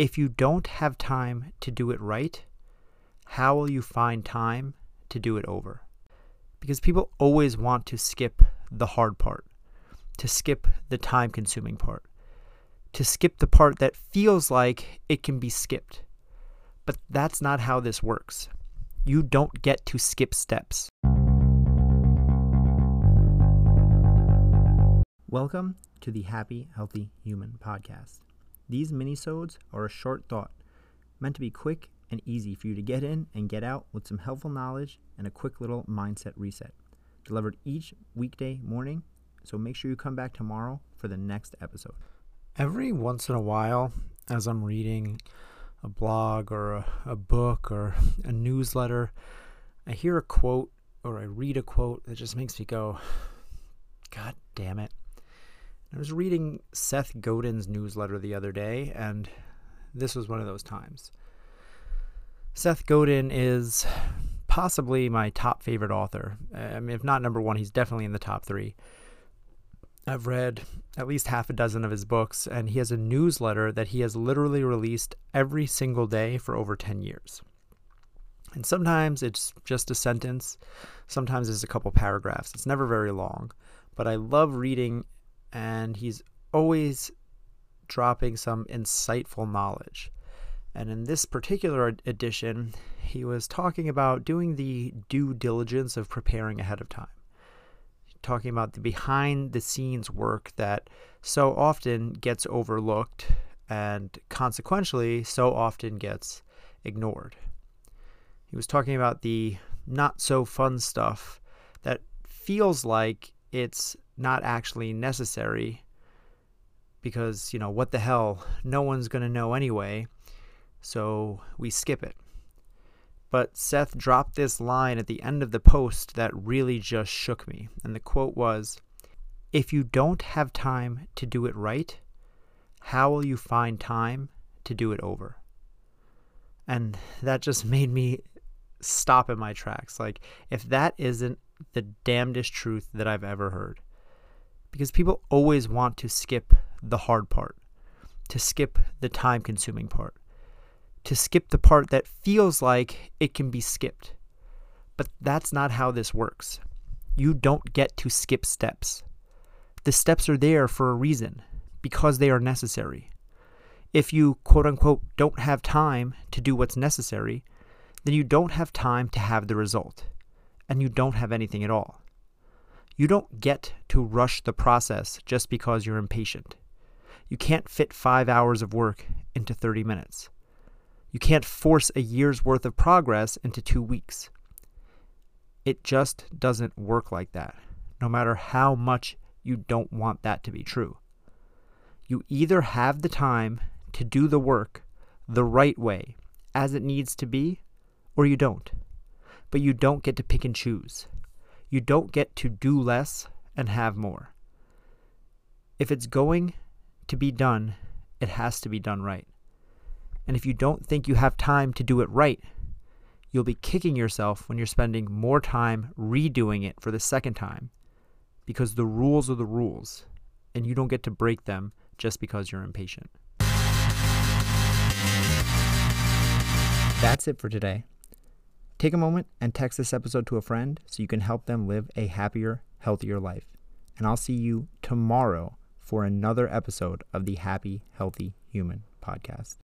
If you don't have time to do it right, how will you find time to do it over? Because people always want to skip the hard part, to skip the time consuming part, to skip the part that feels like it can be skipped. But that's not how this works. You don't get to skip steps. Welcome to the Happy Healthy Human podcast. These minisodes are a short thought meant to be quick and easy for you to get in and get out with some helpful knowledge and a quick little mindset reset. Delivered each weekday morning, so make sure you come back tomorrow for the next episode. Every once in a while, as I'm reading a blog or a, a book or a newsletter, I hear a quote or I read a quote that just makes me go, God damn it. I was reading Seth Godin's newsletter the other day, and this was one of those times. Seth Godin is possibly my top favorite author. I mean, if not number one, he's definitely in the top three. I've read at least half a dozen of his books, and he has a newsletter that he has literally released every single day for over 10 years. And sometimes it's just a sentence, sometimes it's a couple paragraphs. It's never very long, but I love reading, and he's always dropping some insightful knowledge. And in this particular edition, he was talking about doing the due diligence of preparing ahead of time. Talking about the behind the scenes work that so often gets overlooked and consequentially so often gets ignored. He was talking about the not so fun stuff that feels like it's not actually necessary because, you know, what the hell, no one's going to know anyway so we skip it. But Seth dropped this line at the end of the post that really just shook me. And the quote was If you don't have time to do it right, how will you find time to do it over? And that just made me stop in my tracks. Like, if that isn't the damnedest truth that I've ever heard. Because people always want to skip the hard part, to skip the time consuming part to skip the part that feels like it can be skipped. But that's not how this works. You don't get to skip steps. The steps are there for a reason, because they are necessary. If you, quote unquote, don't have time to do what's necessary, then you don't have time to have the result, and you don't have anything at all. You don't get to rush the process just because you're impatient. You can't fit five hours of work into 30 minutes. You can't force a year's worth of progress into two weeks. It just doesn't work like that, no matter how much you don't want that to be true. You either have the time to do the work the right way, as it needs to be, or you don't. But you don't get to pick and choose. You don't get to do less and have more. If it's going to be done, it has to be done right. And if you don't think you have time to do it right, you'll be kicking yourself when you're spending more time redoing it for the second time because the rules are the rules and you don't get to break them just because you're impatient. That's it for today. Take a moment and text this episode to a friend so you can help them live a happier, healthier life. And I'll see you tomorrow for another episode of the Happy, Healthy Human podcast.